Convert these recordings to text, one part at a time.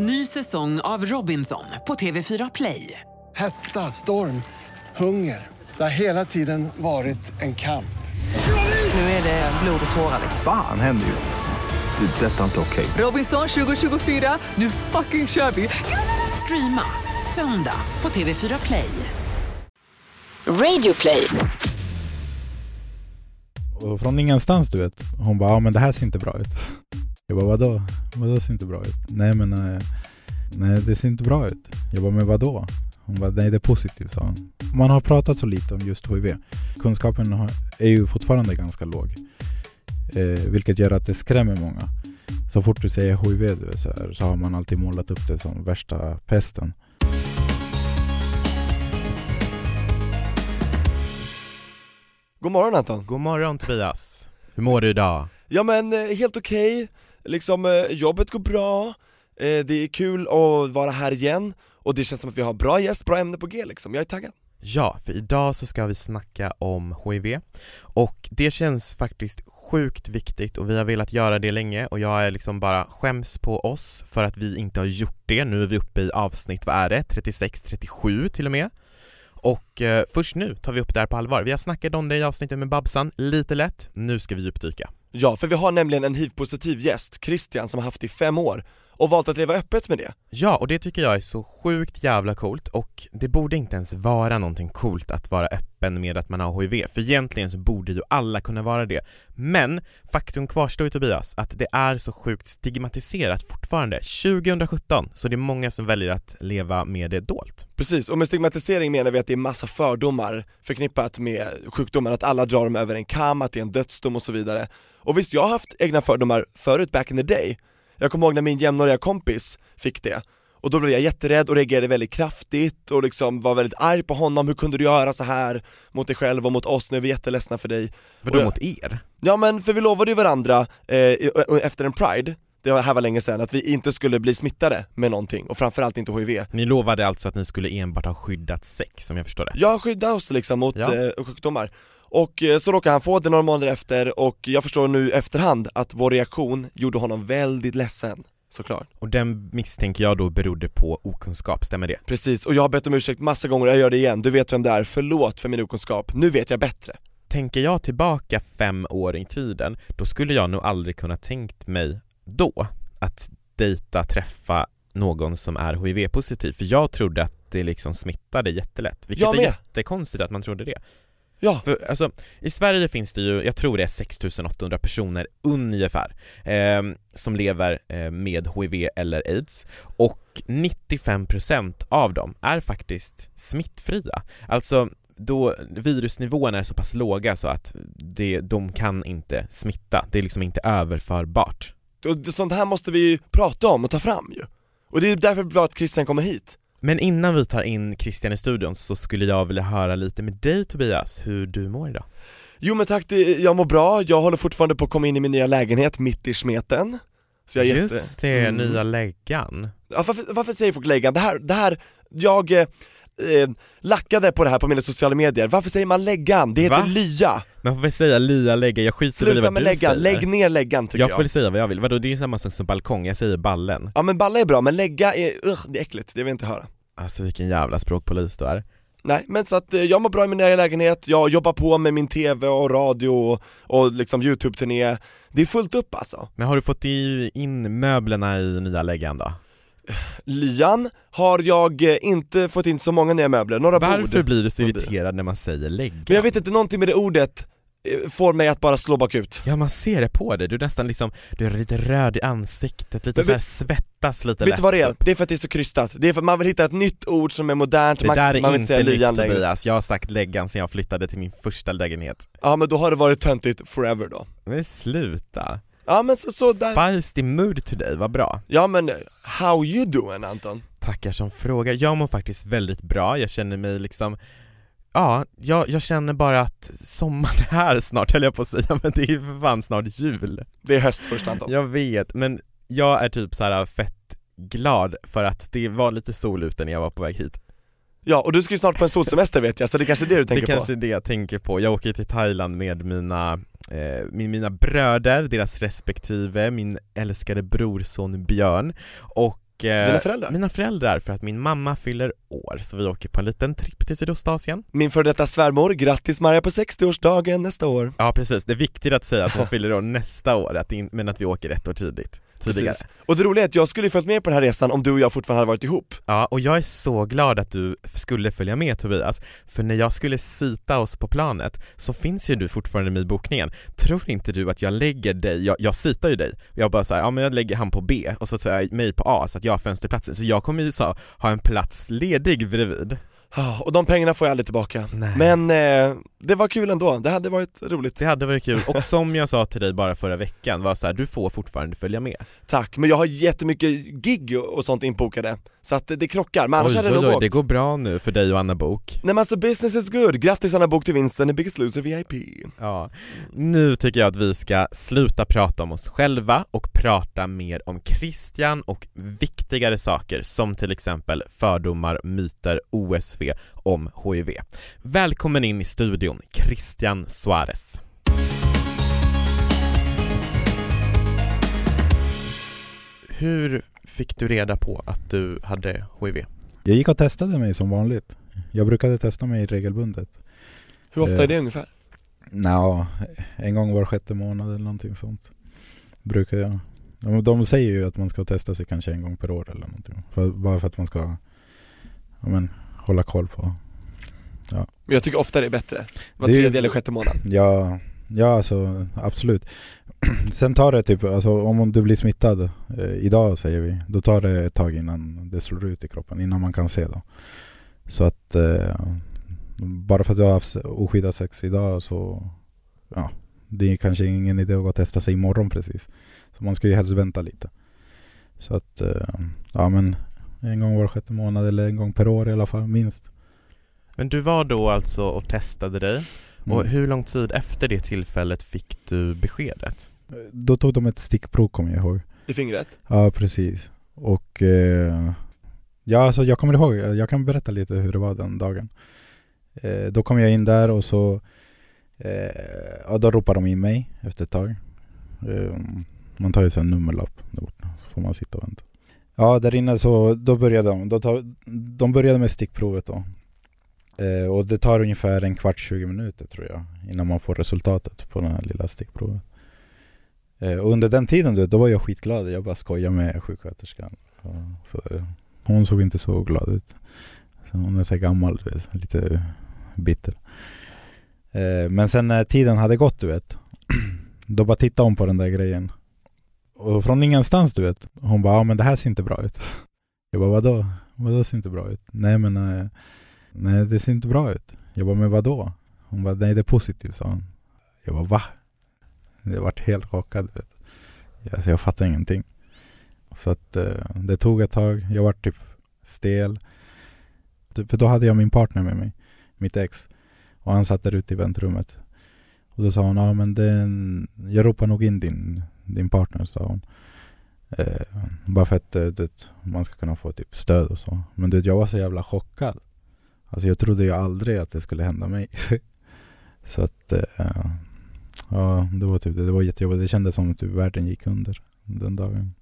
Ny säsong av Robinson på TV4 Play. Hetta, storm, hunger. Det har hela tiden varit en kamp. Nu är det blod och tårar. liksom. Fan händer just nu. Det. är Detta är inte okej. Robinson 2024, nu fucking kör vi! Streama söndag på TV4 Play. Radio play. Och från ingenstans du vet. Hon bara, ja men det här ser inte bra ut. Jag bara, vadå? Vadå ser inte bra ut? Nej men, eh, nej det ser inte bra ut. Jag bara, men vadå? Hon bara, nej det är positivt sa hon. Man har pratat så lite om just HIV. Kunskapen har, är ju fortfarande ganska låg. Eh, vilket gör att det skrämmer många. Så fort du säger HIV du vet, så, här, så har man alltid målat upp det som värsta pesten. God morgon Anton! God morgon Tobias. Hur mår du idag? Ja men eh, helt okej, liksom eh, jobbet går bra, eh, det är kul att vara här igen och det känns som att vi har bra gäst, bra ämne på G liksom, jag är taggad Ja, för idag så ska vi snacka om HIV och det känns faktiskt sjukt viktigt och vi har velat göra det länge och jag är liksom bara skäms på oss för att vi inte har gjort det. Nu är vi uppe i avsnitt, vad är det? 36, 37 till och med. Och eh, först nu tar vi upp det här på allvar. Vi har snackat om det i avsnittet med Babsan, lite lätt. Nu ska vi djupdyka. Ja, för vi har nämligen en hiv-positiv gäst, Christian, som har haft det i fem år och valt att leva öppet med det Ja, och det tycker jag är så sjukt jävla coolt och det borde inte ens vara någonting coolt att vara öppen med att man har HIV, för egentligen så borde ju alla kunna vara det. Men faktum kvarstår ju Tobias, att det är så sjukt stigmatiserat fortfarande, 2017, så det är många som väljer att leva med det dolt. Precis, och med stigmatisering menar vi att det är massa fördomar förknippat med sjukdomen, att alla drar dem över en kam, att det är en dödsdom och så vidare Och visst, jag har haft egna fördomar förut back in the day. Jag kommer ihåg när min jämnåriga kompis fick det. Och då blev jag jätterädd och reagerade väldigt kraftigt och liksom var väldigt arg på honom, hur kunde du göra så här mot dig själv och mot oss, nu är vi jätteledsna för dig. Vadå jag- mot er? Ja men för vi lovade ju varandra eh, efter en pride, det här var länge sedan, att vi inte skulle bli smittade med någonting. Och framförallt inte HIV. Ni lovade alltså att ni skulle enbart ha skyddat sex, om jag förstår det? Jag skyddar oss liksom mot Ja. eh, sjukdomar och eh, så råkade han få det några månader efter och jag förstår nu efterhand att vår reaktion gjorde honom väldigt ledsen, såklart. Och den misstänker jag då berodde på okunskap, stämmer det? Precis, och jag har bett om ursäkt massa gånger och jag gör det igen, du vet vem det är, förlåt för min okunskap, nu vet jag bättre. Tänker jag tillbaka fem år i tiden, då skulle jag nog aldrig kunna tänkt mig då att dejta, träffa någon som är HIV-positiv, för jag trodde att det liksom smittade jättelätt, vilket är jättekonstigt att man trodde det. Ja, För alltså, i Sverige finns det ju, jag tror det är 6800 personer ungefär, eh, som lever eh, med HIV eller AIDS. Och 95% av dem är faktiskt smittfria. Alltså då virusnivåerna är så pass låga så att det, de kan inte smitta, det är liksom inte överförbart. och det- sånt här måste vi prata om och ta fram ju. Och det är därför bra att Christian kommer hit Men innan vi tar in Christian i studion så skulle jag vilja höra lite med dig Tobias, hur du mår idag. Jo men tack, det, jag mår bra, jag håller fortfarande på att komma in i min nya lägenhet mitt i smeten Så jag är Just jätte... det, Mm. nya läggan. Ja, varför, varför säger folk läggan? Det här, det här, jag eh, lackade på det här på mina sociala medier, varför säger man läggan? Det heter Va? lya! Men får vi säga lia lägga, jag skiter väl i Sluta vad med du läggan, säger. lägg ner läggan tycker jag jag, får väl säga vad jag vill, vadå det är ju samma sak som balkong, jag säger ballen. Ja men balla är bra, men lägga är, ugh, det är äckligt, det vill jag inte höra Alltså vilken jävla språkpolis du är. Nej men så att eh, jag mår bra i min nya lägenhet, jag jobbar på med min TV och radio och, och liksom youtube-turné Det är fullt upp alltså Men har du fått in möblerna i nya läggan då? Lyan har jag eh, inte fått in så många nya möbler, några Varför bord blir du så irriterad när man säger lägga? Men jag vet inte, någonting med det ordet eh, får mig att bara slå bakut. Ja man ser det på dig, du är nästan liksom, du är lite röd i ansiktet, lite Men så här vet- svettas lite Vet lätt du vad det är? Det är för att det är så krystat, det är för att man vill hitta ett nytt ord som är modernt, Det man, där man är vill inte säga lyan längre. Tobias, jag har sagt läggan sen jag flyttade till min första lägenhet. Ja men då har det varit töntigt forever då. Men sluta! Ja men så, så där, Feisty mood today, vad bra. ja men how you doing Anton? Tackar som fråga. Jag mår faktiskt väldigt bra, jag känner mig liksom Ja, jag, jag känner bara att sommaren är här snart höll jag på att säga, men det är ju för fan snart jul. Det är höst först Anton Jag vet, men jag är typ så här fett glad för att det var lite sol ute när jag var på väg hit. Ja och du ska ju snart på en solsemester vet jag, så det är kanske är det du tänker det kanske på är det jag tänker på. Jag åker till Thailand med mina, min, mina bröder, deras respektive, min älskade brorson Björn och eh, föräldrar? mina föräldrar för att min mamma fyller år så vi åker på en liten tripp till Sydostasien. Min före detta svärmor, grattis Maria på 60-årsdagen nästa år. Ja precis, det är viktigt att säga att hon fyller år nästa år, att in, men att vi åker ett år tidigt. Tidigare. Precis. Och det roliga är att jag skulle följt med på den här resan om du och jag fortfarande hade varit ihop. Ja, och jag är så glad att du skulle följa med Tobias, för när jag skulle sita oss på planet så finns ju du fortfarande med i bokningen. Tror inte du att jag lägger dig, jag, jag sitar ju dig, jag bara säger ja men jag lägger han på B och så säger jag mig på A så att jag har fönsterplatsen, så jag kommer ju så, ha en plats ledig bredvid. Ah, Och de pengarna får jag aldrig tillbaka. Nej. Men eh, det var kul ändå, det hade varit roligt. Det hade varit kul, och som jag sa till dig bara förra veckan var så här, du får fortfarande följa med. Tack, men jag har jättemycket gig och sånt inbokade, så att det, krockar, men annars hade det nog åkt. det går bra nu för dig och Anna Bok. Nej men alltså business is good, grattis Anna Bok till vinsten i Biggest Loser VIP. Ja, nu tycker jag att vi ska sluta prata om oss själva och prata mer om Christian och viktigare saker som till exempel fördomar, myter, OSV om HIV. Välkommen in i studion, Christian Suarez. Hur fick du reda på att du hade HIV? Jag gick och testade mig som vanligt. Jag brukade testa mig regelbundet. Hur ofta Eh. är det ungefär? Nå, en gång var sjätte månad eller någonting sånt. Brukar jag. De, säger ju att man ska testa sig kanske en gång per år eller någonting. För, bara för att man ska ja, men, hålla koll på. Men jag tycker ofta det är bättre, var tredje eller sjätte månad. Ja, ja alltså absolut. Sen tar det typ, alltså om du blir smittad eh, idag säger vi, då tar det ett tag innan det slår ut i kroppen, innan man kan se då. Så att eh, bara för att du har haft oskyddat sex idag så, ja, det är kanske ingen idé att gå och testa sig imorgon precis. Så man ska ju helst vänta lite. Så att, eh, ja men en gång var sjätte månad eller en gång per år i alla fall, minst. Men du var då alltså och testade dig och Mm. hur lång tid efter det tillfället fick du beskedet? Då tog de ett stickprov kommer jag ihåg. I fingret? Ja, precis. Och eh, ja, alltså jag kommer ihåg, jag kan berätta lite hur det var den dagen. Eh, då kom jag in där och så eh, ja, då ropade de in mig efter ett tag. Eh, man tar ju sen nummerlapp där borta, så får man sitta och vänta. Ja, där inne så då började de. Då tar, de började med stickprovet då. Eh, och det tar ungefär en kvart, 20 minuter tror jag innan man får resultatet på den här lilla stickprovet. Eh, och under den tiden du, vet, då var jag skitglad. Jag bara skojade med sjuksköterskan. Så, hon såg inte så glad ut. Så hon är så här gammal, du vet, lite bitter. Eh, men sen när tiden hade gått, du vet. Då bara tittade hon på den där grejen. Och från ingenstans, du vet. Hon bara, ja men det här ser inte bra ut. Jag bara, vadå? Vadå ser inte bra ut? Nej men, eh, nej det ser inte bra ut. Jag bara, men vadå? Hon bara, nej det är positivt, sa hon. Jag bara, va? Jag vart helt chockad. Vet. Alltså, jag fattade ingenting. Så att eh, det tog ett tag. Jag var typ stel. För då hade jag min partner med mig, mitt ex. Och han satt där ute i väntrummet. Och då sa hon, ja men den, jag ropar nog in din, din partner, sa hon. Eh, bara för att eh, det, man ska kunna få typ stöd och så. Men du vet, jag var så jävla chockad. Alltså jag trodde ju aldrig att det skulle hända mig. så att eh, Ja, det var typ det. Det var jättejobbigt. Det kändes som att typ världen gick under den dagen.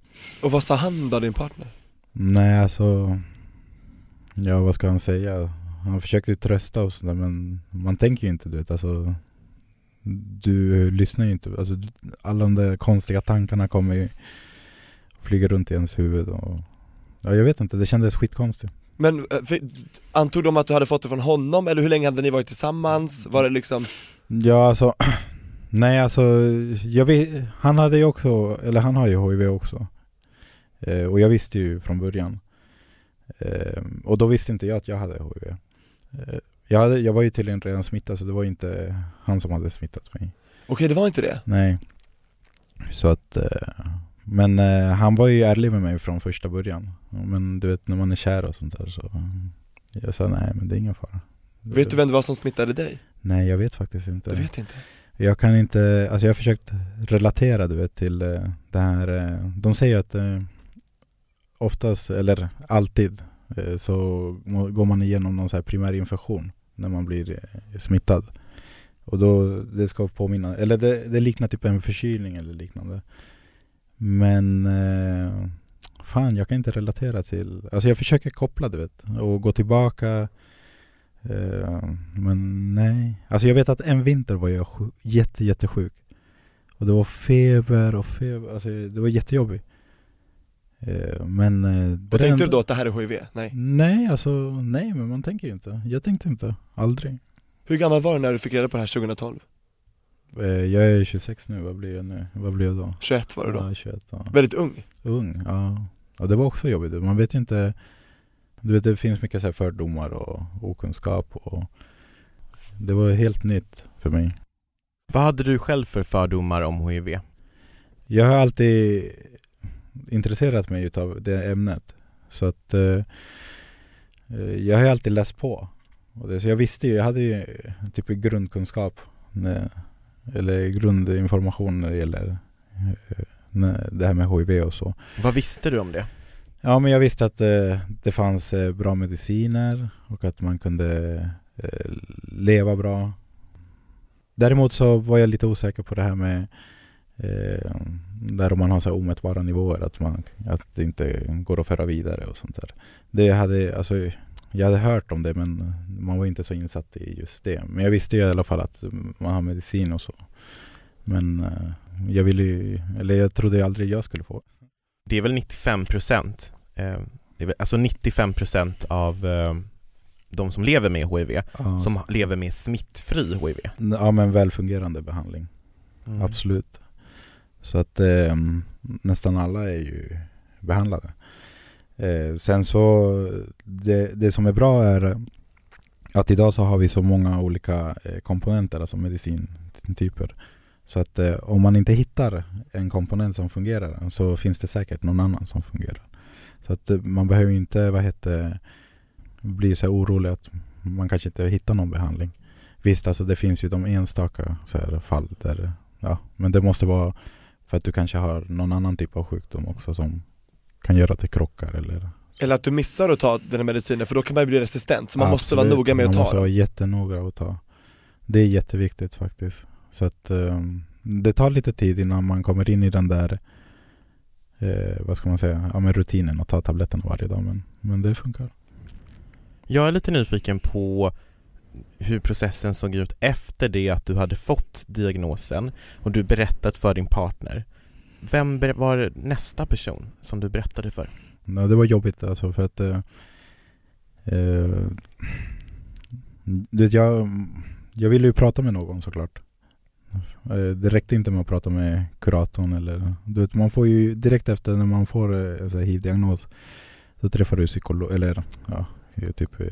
Och vad sa han då, din partner? Nej, alltså... Ja, vad ska han säga? Han försökte ju trösta oss där, men man tänker ju inte, du vet. Alltså, du lyssnar ju inte. Alltså, alla de där konstiga tankarna kommer ju flyga runt i ens huvud. Och, ja, jag vet inte, det kändes skitkonstigt. Men eh, för, antog de att du hade fått det från honom, eller hur länge hade ni varit tillsammans? Var det liksom, Ja, alltså... Nej, alltså... Jag vet, han hade ju också, eller han har ju HIV också. Eh, och jag visste ju från början. Eh, och då visste inte jag att jag hade HIV. Eh, jag, hade, jag var ju tydligen redan smittad, så det var inte han som hade smittat mig. okej det var inte det? Nej. Så att... Men eh, han var ju ärlig med mig från första början. Men du vet, när man är kär och sånt där så... Jag sa nej, men det är ingen fara. Vet du vem det var som smittade dig? Nej, jag vet faktiskt inte. Du vet inte? Jag kan inte, alltså jag har försökt relatera du vet till eh, det här, eh, de säger att eh, oftast, eller alltid, så går man igenom någon så här primär infektion när man blir smittad. Och då, det ska påminna, eller det, det liknar typ en förkylning eller liknande. Men eh, fan jag kan inte relatera till, alltså jag försöker koppla du vet och gå tillbaka eh, Men nej, alltså jag vet att en vinter var jag sjuk, jätte jättesjuk Och det var feber och feber, alltså det var jättejobbigt eh, Men eh, Och tänkte du då att det här är HIV? Nej. Nej, alltså nej men man tänker ju inte. Jag tänkte inte, aldrig. Hur gammal var du när du fick reda på det här 2012? Eh, Jag är 26 nu, vad blir jag nu? Vad blir jag då? 21 var du då? Ja, 21, ja. Väldigt ung? Ung, ja. Ja det var också jobbigt. Man vet ju inte Du vet det finns mycket så här fördomar och okunskap och Det var helt nytt för mig. Vad hade du själv för fördomar om HIV? Jag har alltid intresserat mig utav det ämnet. Så att eh, eh, jag har ju alltid läst på. Och det, så jag visste ju, jag hade ju typ grundkunskap när, eller grundinformation när det gäller eh, det här med HIV och så. Vad visste du om det? Ja men jag visste att eh, det fanns eh, bra mediciner och att man kunde leva bra. Däremot så var jag lite osäker på det här med där man har så här omätbara nivåer, att, man, att det inte går att föra vidare och sånt där. Det hade, alltså, jag hade hört om det men man var inte så insatt i just det. Men jag visste ju i alla fall att man har medicin och så. Men eh, jag ville ju, eller jag trodde aldrig jag skulle få. Det är väl 95 procent, eh, alltså 95 procent av eh, de som lever med HIV Ja. som lever med smittfri HIV. Ja men välfungerande behandling, Mm. absolut. Så att eh, nästan alla är ju behandlade. Eh, sen så, det, det som är bra är att idag så har vi så många olika eh, komponenter, alltså medicintyper. Så att eh, om man inte hittar en komponent som fungerar så finns det säkert någon annan som fungerar. Så att eh, man behöver inte vad heter, bli så här orolig att man kanske inte hittar någon behandling. Visst, alltså det finns ju de enstaka så här fall där, ja, men det måste vara för att du kanske har någon annan typ av sjukdom också som kan göra att det krockar eller Eller att du missar att ta den här medicinen för då kan man ju bli resistent, så man måste vara Absolut, noga med att Man ta måste den vara jättenoga att ta. Det är jätteviktigt faktiskt. Så att ehm, det tar lite tid innan man kommer in i den där eh, vad ska man säga, ja, men rutinen att ta tabletterna varje dag men, men det funkar. Jag är lite nyfiken på hur processen såg ut efter det att du hade fått diagnosen och du berättat för din partner. Vem var nästa person som du berättade för? Ja, det var jobbigt alltså för att eh, eh, du vet, jag, jag ville ju prata med någon såklart. Eh, det räckte inte med att prata med kuratorn eller du vet, man får ju direkt efter när man får eh, en sån här hiv-diagnos så träffar du psykolog eller ja, typ eh,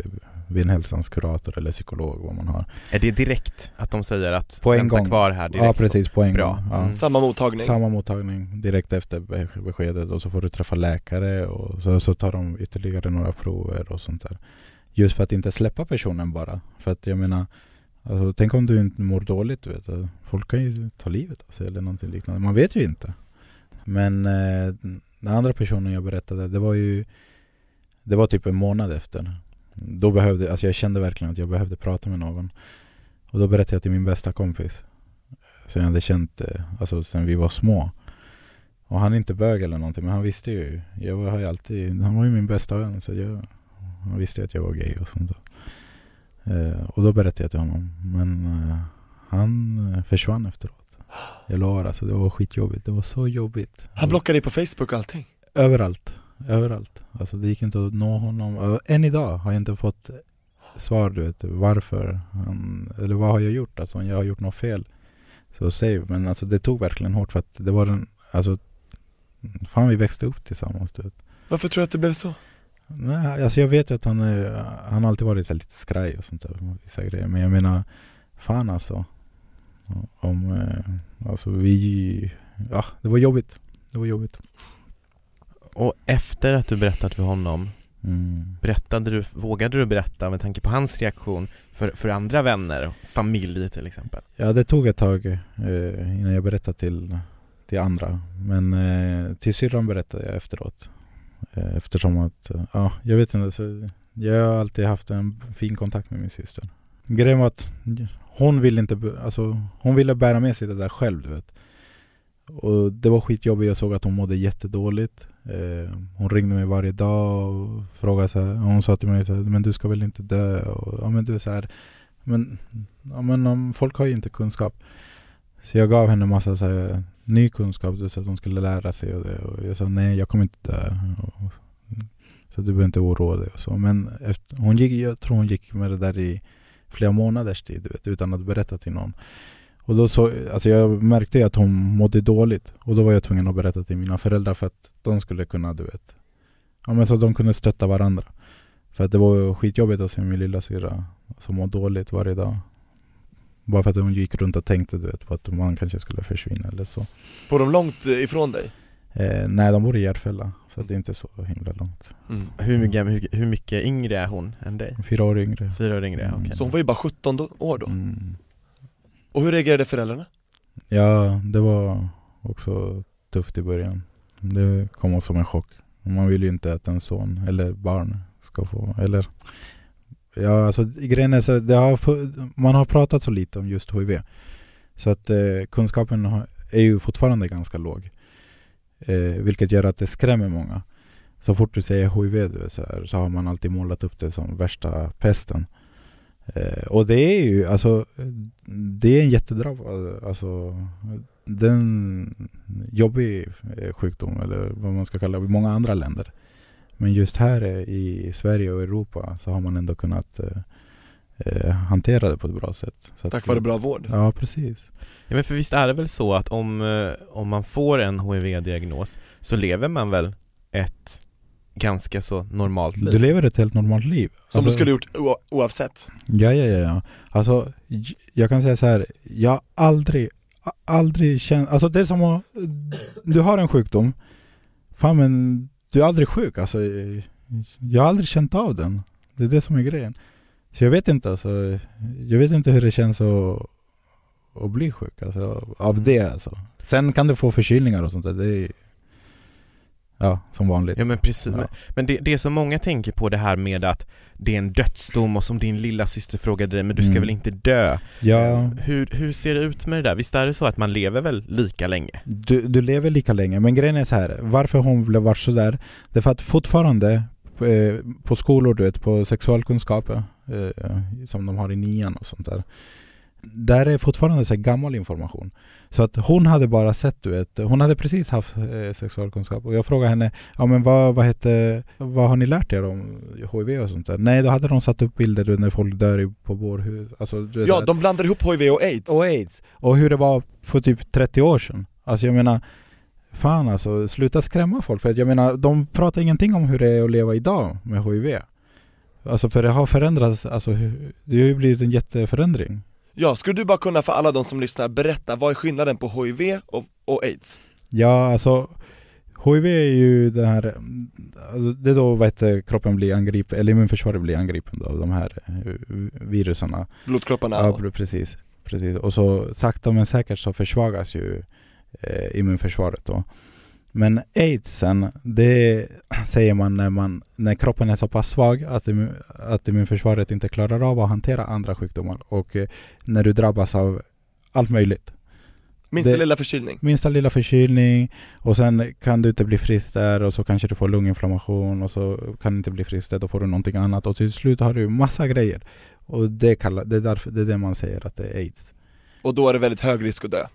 Vinhälsans kurator eller psykolog vad man har. Är det direkt att de säger att På en vänta gång. kvar här direkt? Ja precis, på en Bra. gång. Ja. Mm. Samma mottagning Samma mottagning direkt efter be- beskedet och så får du träffa läkare och så, så tar de ytterligare några prover och sånt där. Just för att inte släppa personen bara. För att jag menar, alltså, tänk om du inte mår dåligt, du vet. Folk kan ju ta livet av sig eller någonting liknande. Man vet ju inte. Men eh, den andra personen jag berättade, det var ju Det var typ en månad efter. Då behövde, alltså jag kände verkligen att jag behövde prata med någon. Och då berättade jag till min bästa kompis. Som jag hade känt eh, alltså, sen vi var små. Och han är inte bög eller någonting men han visste ju. Jag var, har ju alltid, han var ju min bästa vän så jag, han visste ju att jag var gay och sånt. Eh, och då berättade jag till honom. Men eh, han försvann efteråt. Jag lovar alltså, det var skitjobbigt. Det var så jobbigt. Han blockade dig på Facebook och allting Överallt. Överallt. Alltså det gick inte att nå honom. Och Än idag har jag inte fått svar du vet varför. Han, eller vad har jag gjort? Alltså om jag har gjort något fel. Så säg. Men alltså det tog verkligen hårt för att det var den, alltså Fan vi växte upp tillsammans du vet. Varför tror du att det blev så? Nej, alltså jag vet ju att han, är, han har alltid varit så lite skraj och sånt där. Vissa grejer. Men jag menar, fan alltså. Om, eh, alltså vi, ja det var jobbigt. Det var jobbigt. Och efter att du berättat för honom, Mm. berättade du, vågade du berätta med tanke på hans reaktion för, för andra vänner, familj till exempel? Ja det tog ett tag eh, innan jag berättade till, till andra. Men eh, till syrran berättade jag efteråt. Eh, eftersom att, ja jag vet inte, så jag har alltid haft en fin kontakt med min syster. Grejen var att hon ville inte, alltså hon ville bära med sig det där själv du vet. Och det var skitjobbigt, jag såg att hon mådde jättedåligt. Eh, hon ringde mig varje dag och frågade så här, och hon sa till mig så här, men du ska väl inte dö? Och, ja, men du är så här, men, ja, men folk har ju inte kunskap. Så jag gav henne massa så här, ny kunskap så att hon skulle lära sig och det. Och jag sa nej, jag kommer inte dö. Och, så du behöver inte oroa dig och så. Men efter, hon gick, jag tror hon gick med det där i flera månaders tid, vet, utan att berätta till någon. Och då så, alltså jag märkte att hon mådde dåligt och då var jag tvungen att berätta till mina föräldrar för att de skulle kunna, du vet, ja, men så att de kunde stötta varandra. För att det var skitjobbigt att se min lilla syra som mår dåligt varje dag. Bara för att hon gick runt och tänkte du vet, på att man kanske skulle försvinna eller så. Bor de långt ifrån dig? Eh, nej, de bor i Järfälla, så det är inte så himla långt. Mm. Hur, mycket, hur, hur mycket yngre är hon än dig? Fyra år yngre. Fyra år yngre, Mm. okej. Så hon var ju bara 17 då- år då? Mm. Och hur reagerade föräldrarna? Ja, det var också tufft i början. Det kom också som en chock. Man vill ju inte att en son eller barn ska få, eller Ja, alltså grejen är så, det har, man har pratat så lite om just HIV. Så att eh, kunskapen har, är ju fortfarande ganska låg. Eh, vilket gör att det skrämmer många. Så fort du säger HIV du så, här, så har man alltid målat upp det som värsta pesten. Eh, och det är ju alltså, det är en jättedrabbad, alltså det är en jobbig eh, sjukdom eller vad man ska kalla det i många andra länder. Men just här eh, i Sverige och Europa så har man ändå kunnat eh, hantera det på ett bra sätt. Så Tack att- vare bra vård? Ja, precis. Ja, men för visst är det väl så att om, om man får en HIV-diagnos så lever man väl ett ganska så normalt liv? Du lever ett helt normalt liv. Som Alltså- du skulle gjort oavsett? Ja, ja, ja, ja. Alltså, jag kan säga så här. Jag har aldrig, aldrig känt... Alltså det är som att... Du har en sjukdom. Fan men, du är aldrig sjuk. Alltså, jag har aldrig känt av den. Det är det som är grejen. Så jag vet inte alltså. Jag vet inte hur det känns att, att bli sjuk. Alltså, av Mm. det alltså. Sen kan du få förkylningar och sånt där. Det är... Ja, som vanligt. Ja men precis, Ja. men, det, det är så många tänker på det här med att det är en dödsdom och som din lilla syster frågade dig, men du ska Mm. väl inte dö? Ja. Hur, hur ser det ut med det där? Visst är det så att man lever väl lika länge? Du, du lever lika länge, men grejen är så här. Varför hon blev vart sådär Det är för att fortfarande eh, på skolor, du vet, på sexualkunskap eh, Som de har i nian och sånt där Där är fortfarande så gammal information Så att hon hade bara sett, du vet Hon hade precis haft eh, sexualkunskap och jag frågade henne Ja men vad, vad hette Vad har ni lärt er om HIV och sånt där? Nej, då hade de satt upp bilder du, när folk dör på bårhus Alltså, Ja, de blandar ihop HIV och aids och aids. Och hur det var för typ 30 år sedan. Alltså jag menar, fan alltså, sluta skrämma folk. För jag menar, de pratar ingenting om hur det är att leva idag med HIV. Alltså för det har förändrats, alltså det har ju blivit en jätteförändring. Ja, skulle du bara kunna för alla de som lyssnar berätta, vad är skillnaden på HIV och, och aids? Ja, alltså HIV är ju det här, alltså, det är då vad heter, kroppen blir angripen, eller immunförsvaret blir angripen av de här eh, viruserna. Blodkropparna Ja, precis, precis. Och så sakta men säkert så försvagas ju eh, immunförsvaret då. Men aidsen, det säger man när, man när kroppen är så pass svag att, att immunförsvaret inte klarar av att hantera andra sjukdomar. Och eh, när du drabbas av allt möjligt. Minsta det- lilla förkylning Minsta lilla förkylning och sen kan du inte bli frisk där och så kanske du får lunginflammation och så kan du inte bli frisk där, då får du någonting annat och till slut har du massa grejer. Och det, kallar, det, är därför, det är det man säger att det är aids. och då är det väldigt hög risk att dö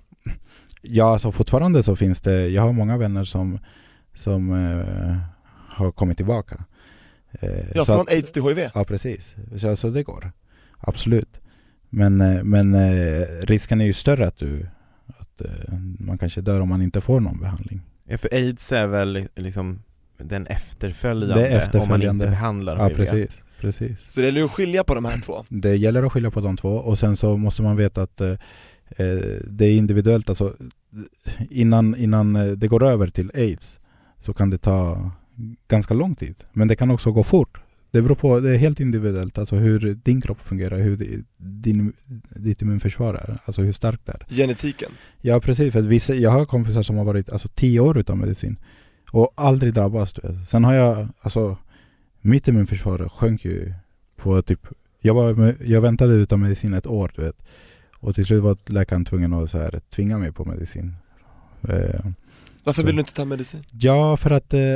Ja, alltså fortfarande så finns det, jag har många vänner som, som eh, har kommit tillbaka. Eh, Ja, så från att- aids till HIV Ja, precis. Så alltså, det går. Absolut. Men, eh, men eh, risken är ju större att du att eh, man kanske dör om man inte får någon behandling. Ja, för aids är väl liksom den efterföljande, Det är om man efterföljande. inte behandlar Ja, HIV. precis. precis. Så det gäller att skilja på de här två Det gäller att skilja på de två och sen så måste man veta att eh, det är individuellt. Alltså, innan, innan eh, det går över till aids så kan det ta ganska lång tid. Men det kan också gå fort. Det beror på, det är helt individuellt, alltså hur din kropp fungerar, hur di- din, ditt immunförsvar är, alltså hur starkt det är. Genetiken Ja precis, för att vissa, jag har kompisar som har varit alltså, tio år utan medicin och aldrig drabbats. Sen har jag, alltså mitt immunförsvar sjönk ju på typ, jag, var jag väntade utan medicin ett år du vet. Och till slut var läkaren tvungen att så här, tvinga mig på medicin. Eh, Varför Så. vill du inte ta medicin? Ja, för att eh,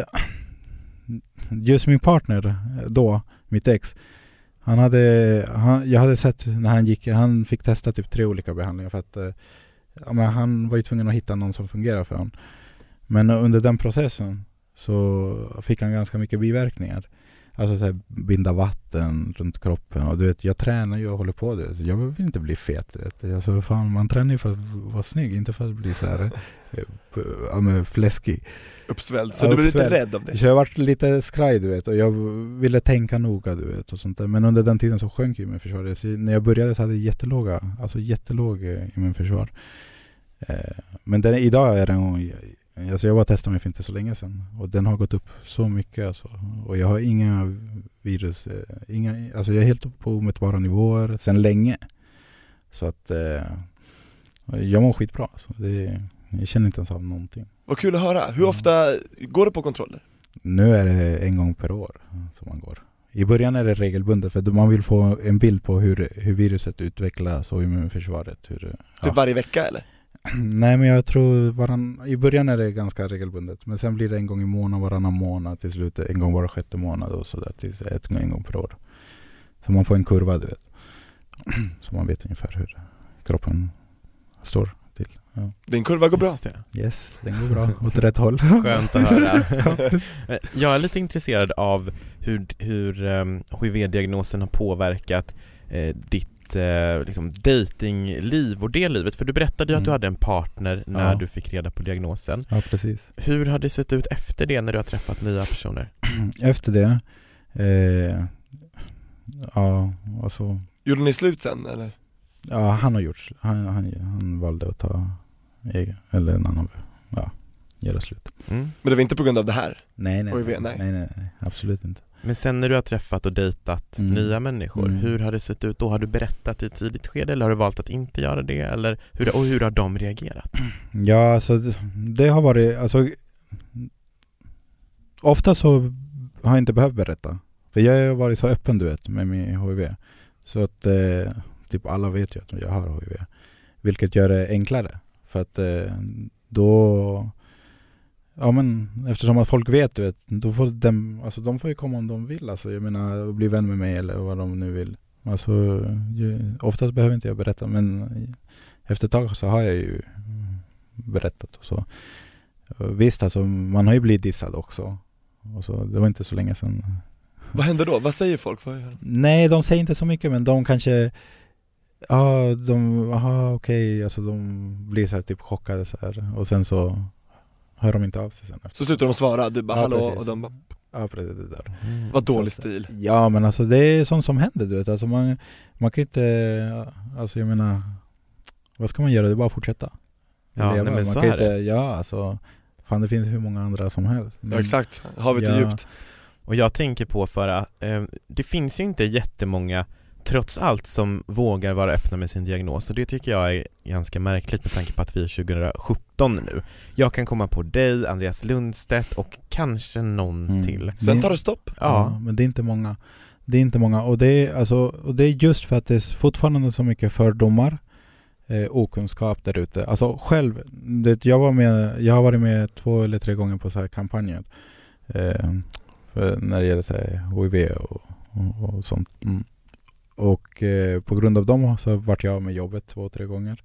just min partner då, mitt ex, han hade, han, jag hade sett när han gick, han fick testa typ tre olika behandlingar för att eh, men han var ju tvungen att hitta någon som fungerar för honom. Men under den processen så fick han ganska mycket biverkningar. Alltså så här, binda vatten runt kroppen och du vet, jag tränar ju och håller på det. Jag vill inte bli fet. Vet. Alltså, fan, man tränar ju för att vara snygg, inte för att bli så här, eh, ja, men fläskig. Uppsvälld, så Ja, du blir lite rädd om det? Så jag varit lite skraj du vet och jag ville tänka noga du vet och sånt där. Men under den tiden så sjönk ju immunförsvaret. Så när jag började så hade jag jättelåga, alltså jättelåg immunförsvar. Eh, men den, idag är den, alltså jag var testade mig för inte så länge sedan och den har gått upp så mycket alltså. Och jag har inga virus, eh, inga, alltså jag är helt på omätbara nivåer sedan länge. Så att eh, jag mår skitbra. Alltså. Det, jag känner inte ens av någonting. Vad kul att höra. Hur ofta går du på kontroller? Nu är det en gång per år som man går. I början är det regelbundet för man vill få en bild på hur, hur viruset utvecklas och immunförsvaret. Hur, Typ varje vecka eller? Nej men jag tror varann, i början är det ganska regelbundet men sen blir det en gång i månaden, varannan månad till slut en gång var sjätte månad och sådär tills ett, en gång per år. Så man får en kurva du vet. Så man vet ungefär hur kroppen står till. Ja. Din kurva går bra. Yes, den går bra åt rätt håll. Skönt att höra. Eh, Jag är lite intresserad av hur, hur um, HIV-diagnosen har påverkat eh, ditt eh, liksom datingliv och det livet. För du berättade ju att Mm. du hade en partner när Ja. du fick reda på diagnosen. ja precis. Hur har det sett ut efter det när du har träffat nya personer? Efter det, eh, ja alltså, Gjorde ni slut sen eller? ja han har gjort, han, han, han valde att ta egen, eller en annan, ja, göra slut. Mm. Men det var inte på grund av det här? Nej nej, HIV, nej, nej. nej, nej, nej, absolut inte. Men sen när du har träffat och dejtat Mm. nya människor, Mm. hur har det sett ut då? Har du berättat i ett tidigt skede eller har du valt att inte göra det? Eller hur, och hur har de reagerat? Ja, alltså det, har varit, alltså Ofta så har jag inte behövt berätta. För jag har varit så öppen du vet med min HIV. Så att eh, typ alla vet ju att jag har HIV. Vilket gör det enklare. För att eh, då Ja men eftersom att folk vet du vet, då får de, alltså, de får ju komma om de vill alltså. Jag menar bli vän med mig eller vad de nu vill. Alltså, ju, oftast behöver inte jag berätta men efter ett tag så har jag ju berättat och så. Visst alltså, man har ju blivit dissad också. Och så, det var inte så länge sedan. Vad händer då? Vad säger folk? Vad? Nej, de säger inte så mycket men de kanske Ja, de, aha okej, alltså de blir så här typ chockade så här. Och sen så hör de inte av sig sen efter. Så slutar de svara, du bara Ja, hallå precis. och de bara, Ja precis, det där. vad Så dålig att- stil Ja men alltså det är sånt som händer du vet. Alltså man, man kan inte, alltså jag menar Vad ska man göra? Det är bara att fortsätta. Ja, nej, men man så kan är inte, det. Ja alltså Fan det finns hur många andra som helst. Ja exakt, havet är Ja. djupt Och jag tänker på för att eh, det finns ju inte jättemånga trots allt som vågar vara öppna med sin diagnos och det tycker jag är ganska märkligt med tanke på att vi är 2017 nu. Jag kan komma på dig, Andreas Lundstedt och kanske någon Mm. till. Sen tar det stopp Ja, Ja, men det är inte många. Det är inte många och det är, alltså, och det är just för att det är fortfarande så mycket fördomar, eh, okunskap där ute. Alltså själv, det, jag, var med, jag har varit med två eller tre gånger på så här kampanjer eh, för när det gäller så här HIV och, och, och sånt. Mm. Och eh, på grund av dem så vart jag av med jobbet två, tre gånger.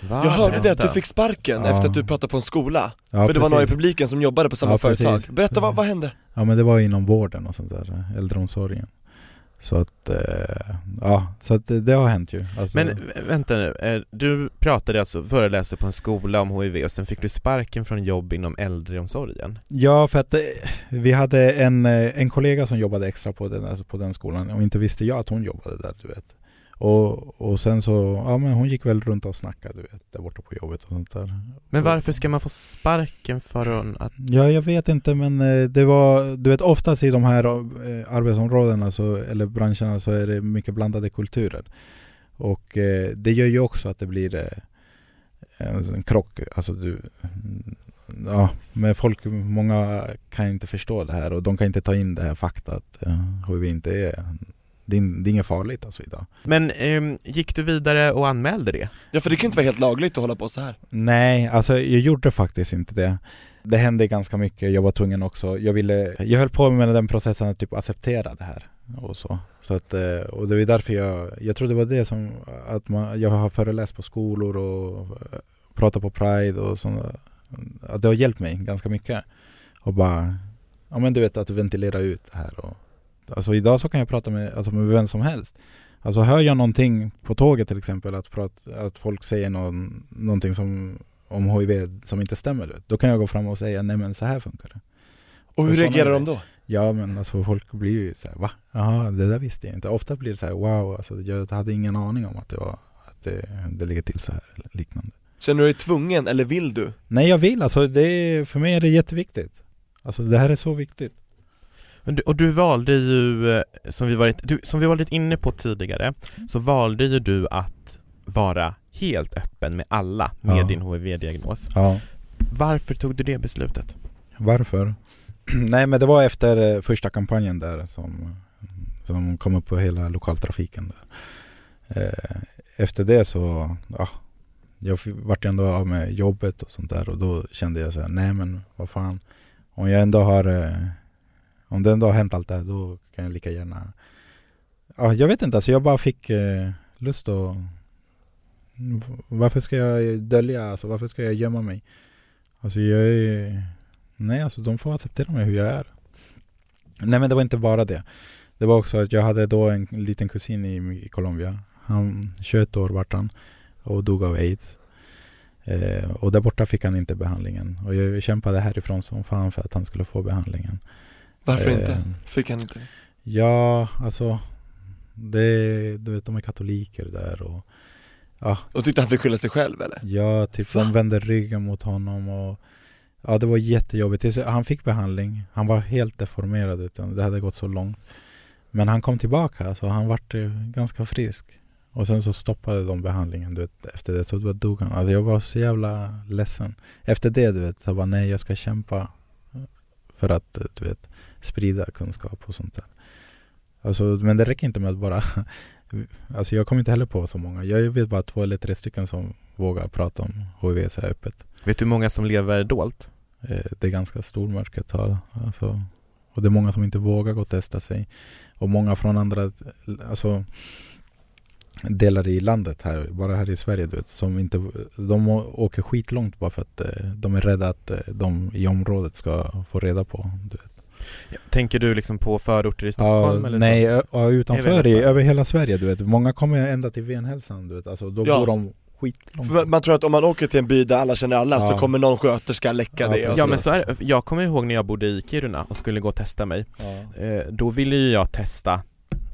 Va? Jag hörde det att du fick sparken Ja. efter att du pratade på en skola Ja, För det var några i precis. publiken som jobbade på samma Ja, företag precis. Berätta, vad, vad hände? Ja men det var inom vården och sånt där, äldreomsorgen. Så att, eh, ja, så att det, har hänt ju. Alltså, Men vä- vänta nu, eh, du pratade alltså, föreläste på en skola om HIV och sen fick du sparken från jobb inom äldreomsorgen. Ja, för att eh, vi hade en, en kollega som jobbade extra på den, alltså på den skolan och inte visste jag att hon jobbade där, du vet. Och, och sen så, ja men hon gick väl runt och snackade, du vet, där borta på jobbet och sånt där. Men varför ska man få sparken för att... Ja, jag vet inte men eh, det var, du vet oftast i de här eh, arbetsområdena så, eller branscherna så är det mycket blandade kulturer. Och eh, det gör ju också att det blir eh, en, en krock, alltså du, ja, men folk, många kan inte förstå det här och de kan inte ta in det här fakta att eh, HIV inte är det är, det är inget farligt alltså idag. Men ehm, gick du vidare och anmälde det? Ja för det kan ju inte vara helt lagligt att hålla på så här. Nej, alltså jag gjorde faktiskt inte det. Det hände ganska mycket, jag var tvungen också, jag ville, jag höll på med den processen att typ acceptera det här och så. så att, eh, och det var därför jag, jag tror det var det som, att man, jag har föreläst på skolor och eh, pratat på Pride och sånt. Att det har hjälpt mig ganska mycket. Och bara, ja men du vet att ventilera ut det här och Alltså idag så kan jag prata med, alltså med vem som helst. Alltså hör jag någonting på tåget till exempel, att, prata, att folk säger någon, någonting som, om HIV som inte stämmer, då kan jag gå fram och säga nej men så här funkar det. Och hur Och reagerar de då? Ja men alltså folk blir ju såhär, va? Jaha, det där visste jag inte. Ofta blir det så här: wow, alltså, jag hade ingen aning om att det var, att det, det ligger till så här eller liknande. Känner du dig tvungen eller vill du? Nej jag vill, alltså det, för mig är det jätteviktigt. Alltså det här är så viktigt. Men du- Och du valde ju, eh, som vi varit, du, som vi varit inne på tidigare, så valde ju du att vara helt öppen med alla med Ja. din HIV-diagnos. Ja. Varför tog du det beslutet? Varför? Nej men det var efter eh, första kampanjen där som, som kom upp på hela lokaltrafiken där. Eh, Efter det så, ja, jag vart ändå av med jobbet och sånt där och då kände jag så här, nej men vad fan. Om jag ändå har, om det ändå har hänt allt det här då kan jag lika gärna Ja, jag vet inte, alltså jag bara fick eh, lust att Varför ska jag dölja, alltså varför ska jag gömma mig? Alltså jag är Nej alltså de får acceptera mig hur jag är. Nej men det var inte bara det. Det var också att jag hade då en liten kusin i, i Colombia. Han 21 år vart han och dog av aids. Eh, Och där borta fick han inte behandlingen. Och jag kämpade härifrån som fan för att han skulle få behandlingen. Varför Eh, inte? Fick han inte? Ja alltså det, Du vet de är katoliker där och Ja, Och tyckte han fick skylla sig själv eller? Ja, typ Va? de vände ryggen mot honom och Ja det var jättejobbigt, han fick behandling, han var helt deformerad utan det hade gått så långt Men han kom tillbaka, så han vart eh, ganska frisk Och sen så stoppade de behandlingen du vet, efter det, så då dog han Alltså jag var så jävla ledsen Efter det du vet, så bara nej jag ska kämpa För att eh, du vet, sprida kunskap och sånt där. Alltså, men det räcker inte med att bara Alltså jag kommer inte heller på så många. Jag vet bara två eller tre stycken som vågar prata om HIV så här öppet. Vet du hur många som lever dolt? Eh, Det är ganska stor mörkertal alltså, Och det är många som inte vågar gå och testa sig. Och många från andra alltså, delar i landet här, bara här i Sverige du vet, som inte, de åker skitlångt bara för att eh, de är rädda att eh, de i området ska få reda på du vet. Tänker du liksom på förorter i Stockholm eller nej, så? ja, utanför, Över i, hela över hela Sverige du vet. Många kommer ända till Venhälsan du vet, alltså, då Ja. bor de skitlångt För man- tror att om man åker till en by där alla känner alla så Ja. kommer någon sköterska läcka Ja, det och Ja men så är det. Jag kommer ihåg när jag bodde i Kiruna och skulle gå och testa mig. ja. Eh, då ville ju jag testa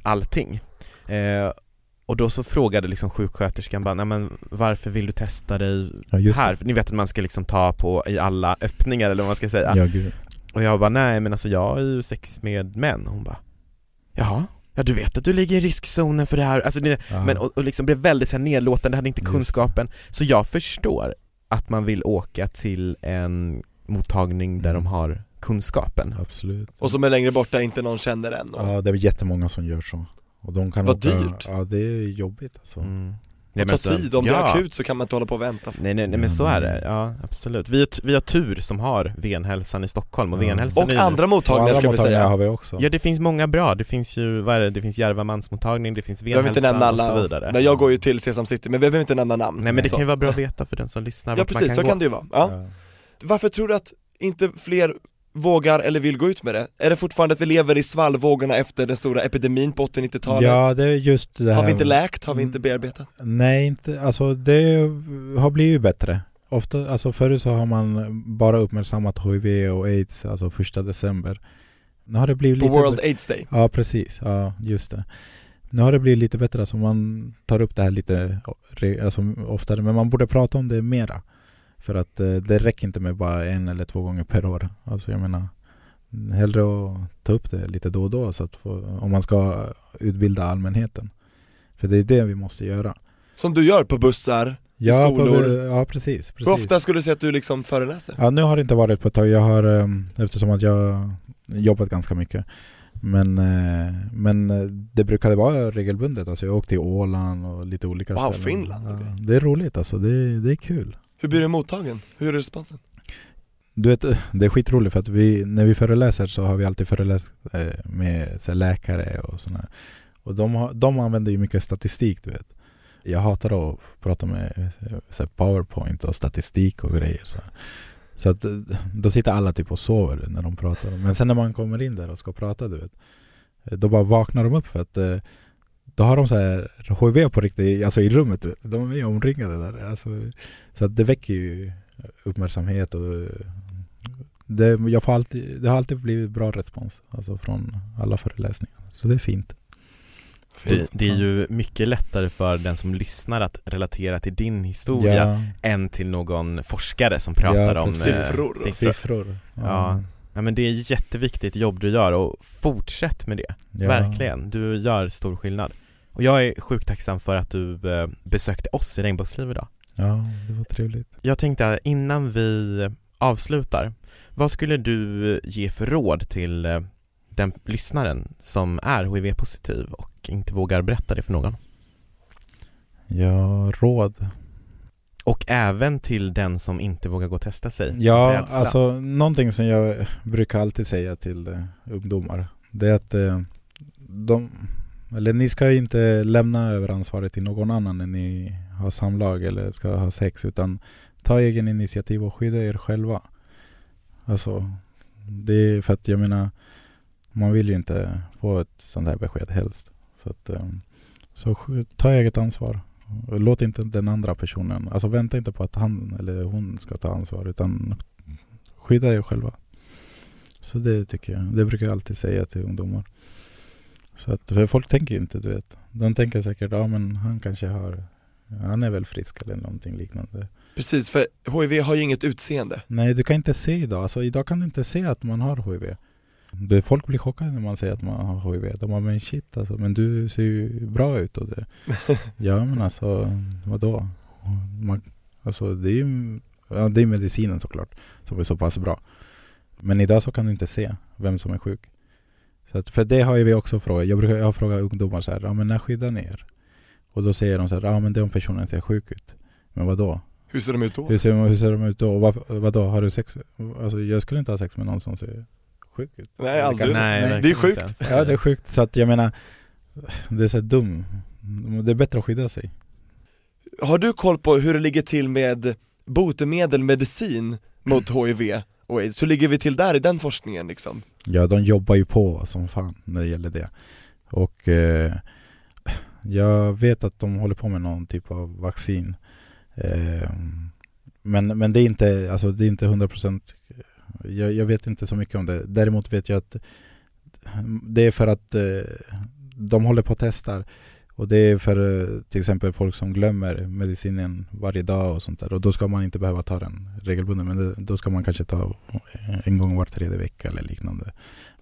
allting. Eh, och då så frågade liksom sjuksköterskan bara, nej men varför vill du testa dig Ja, här? För ni vet att man ska liksom ta på i alla öppningar eller vad man ska säga. Ja, gud. Och jag bara, nej men alltså jag har ju sex med män. Hon bara, jaha? Ja du vet att du ligger i riskzonen för det här. Alltså, ni, men, och, och liksom blev väldigt så här nedlåtande, hade inte kunskapen. Så jag förstår att man vill åka till en mottagning där Mm. de har kunskapen. Absolut. Och som är längre bort där inte någon känner än och... Ja, det är jättemånga som gör så. Och de kan Vad åka, dyrt. Ja, det är jobbigt alltså. Mm. Det tar så- tid, om det ja. är akut så kan man inte hålla på och vänta Nej, nej, nej men så är det, ja absolut. Vi vi har tur som har Venhälsan i Stockholm och Ja. Venhälsan Och är andra mottagningar andra ska vi säga har vi också. Ja det finns många bra, det finns ju, vad är det, det finns Järva mansmottagning, det finns Venhälsan och så vidare. nej jag går ju till Sesam City men vi behöver inte nämna namn Nej men det Så. kan ju vara bra att veta för den som lyssnar Ja precis, man så kan kan gå. det ju vara. Ja. Ja. Varför tror du att inte fler vågar eller vill gå ut med det? Är det fortfarande att vi lever i svallvågorna efter den stora epidemin på 80-90-talet? ja, det är just det här. Har vi inte läkt? Har vi inte Mm. bearbetat? Nej, inte, alltså det har blivit bättre. Ofta, alltså förut så har man bara uppmärksammat HIV och aids, alltså första december. Nu har det blivit På lite World AIDS Day? Ja precis, ja just det. Nu har det blivit lite bättre, alltså man tar upp det här lite re- alltså, oftare, men man borde prata om det mera. För att eh, det räcker inte med bara en eller två gånger per år. Alltså jag menar, hellre att ta upp det lite då och då så att få, om man ska utbilda allmänheten. För det är det vi måste göra. Som du gör på bussar, Ja, skolor. På, ja precis. precis. hur ofta skulle du säga att du liksom föreläser? Ja, nu har det inte varit på ett tag. Jag har, eh, eftersom att jag jobbat ganska mycket. Men, eh, men det brukade vara regelbundet. Alltså jag åkte till Åland och lite olika Wow, ställen. Finland, Ja, det är roligt alltså, det, det är kul. Hur blir du mottagen? Hur är responsen? Du vet, det är skitroligt för att vi, när vi föreläser så har vi alltid föreläst eh, med så här, läkare och sådana. Och de, har, de använder ju mycket statistik du vet. Jag hatar att prata med eh, så här, powerpoint och statistik och grejer. Så, så att, eh, då sitter alla typ och sover när de pratar. Men sen när man kommer in där och ska prata du vet. Då bara vaknar de upp för att eh, då har de så här HIV på riktigt, alltså i rummet. De är ju omringade där. Alltså, så att det väcker ju uppmärksamhet och det, jag får alltid, det har alltid blivit bra respons alltså från alla föreläsningar. Så det är fint. Det, det är ju mycket lättare för den som lyssnar att relatera till din historia Ja, än till någon forskare som pratar Ja, om eh, Siffror. siffror. siffror. Ja. ja men det är jätteviktigt jobb du gör och fortsätt med det, Ja. verkligen. Du gör stor skillnad. Och jag är sjukt tacksam för att du eh, besökte oss i Regnbågsliv idag. Ja, det var trevligt. Jag tänkte innan vi avslutar, vad skulle du ge för råd till eh, den lyssnaren som är HIV-positiv och inte vågar berätta det för någon? Ja, råd. Och även till den som inte vågar gå och testa sig. Ja, Rädsla. alltså någonting som jag brukar alltid säga till eh, ungdomar. Det är att de, eller ni ska inte lämna över ansvaret till någon annan när ni har samlag eller ska ha sex. Utan ta egen initiativ och skydda er själva. Alltså, det är för att jag menar, man vill ju inte få ett sånt här besked helst. Så, att, eh, så ta eget ansvar. Låt inte den andra personen, alltså vänta inte på att han eller hon ska ta ansvar utan skydda er själva. Så det tycker jag, det brukar jag alltid säga till ungdomar. Så att, för folk tänker ju inte, du vet. De tänker säkert, ja men han kanske har, han är väl frisk eller någonting liknande. Precis, för HIV har ju inget utseende. Nej, du kan inte se idag. Alltså, idag kan du inte se att man har HIV. Det, folk blir chockade när man säger att man har HIV. De bara, men shit alltså, men du ser ju bra ut. Och det. ja, men alltså, vadå? Man, alltså, det är ju ja, det är medicinen såklart, som är så pass bra. Men idag så kan du inte se vem som är sjuk. Så att, för det har ju vi också frågat. Jag brukar jag har frågat ungdomar så här, ja, men när skyddar ni er? Och då säger de så här, ja men den personen ser sjuk ut. Men vadå? Hur ser de ut då? Hur ser, hur ser de ut då? Och vad, vadå, har du sex? Alltså jag skulle inte ha sex med någon som ser sjuk ut. Nej, aldrig. Nej, Nej, det är sjukt. Ja det är sjukt, så att jag menar Det är så här dum Det är bättre att skydda sig Har du koll på hur det ligger till med botemedel, medicin mot HIV och aids? Hur ligger vi till där i den forskningen liksom? Ja de jobbar ju på som fan när det gäller det. Och eh, Jag vet att de håller på med någon typ av vaccin. Eh, men, men det är inte, alltså det är inte 100% eh, jag, jag vet inte så mycket om det. Däremot vet jag att Det är för att eh, De håller på och testar. Och det är för eh, till exempel folk som glömmer medicinen varje dag och sånt där Och då ska man inte behöva ta den regelbundet Men det, då ska man kanske ta en gång var tredje vecka eller liknande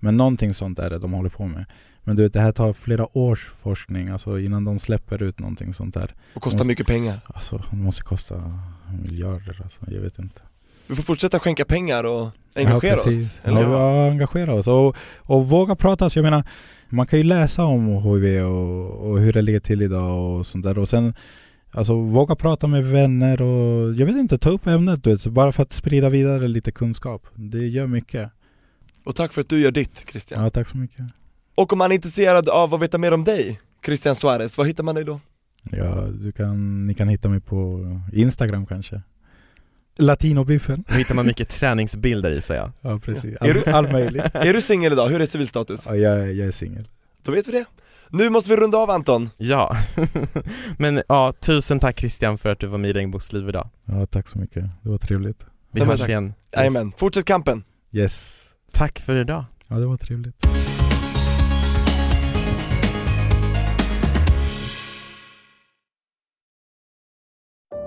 Men någonting sånt är det de håller på med Men du vet det här tar flera års forskning Alltså innan de släpper ut någonting sånt där Och kostar Måste- mycket pengar. Alltså det måste kosta miljarder alltså, jag vet inte Vi får fortsätta skänka pengar och engagera ja, oss. precis. Eller? Ja, ja, engagera oss och, och våga prata. Så jag menar, man kan ju läsa om HIV och, och hur det ligger till idag och sånt där. Och sen alltså, våga prata med vänner och jag vet inte, ta upp ämnet du vet, så bara för att sprida vidare lite kunskap. Det gör mycket. Och tack för att du gör ditt Christian. Ja, tack så mycket. Och om man är intresserad av att veta mer om dig, Christian Suarez, var hittar man dig då? Ja, du kan, ni kan hitta mig på Instagram kanske. Latinobiffen. Då hittar man mycket träningsbilder i sig ja. Ja, precis. Är du- All, all möjligt. Är du singel idag? Hur är civilstatus? Ja, jag, jag är singel. Då vet vi det. Nu måste vi runda av Anton. Ja, men ja, tusen tack Christian för att du var med i Regnbågsliv idag. Ja, tack så mycket. Det var trevligt. Vi Ja, hörs tack. igen. Jajamän, fortsätt kampen. Yes. Tack för idag. Ja, det var trevligt.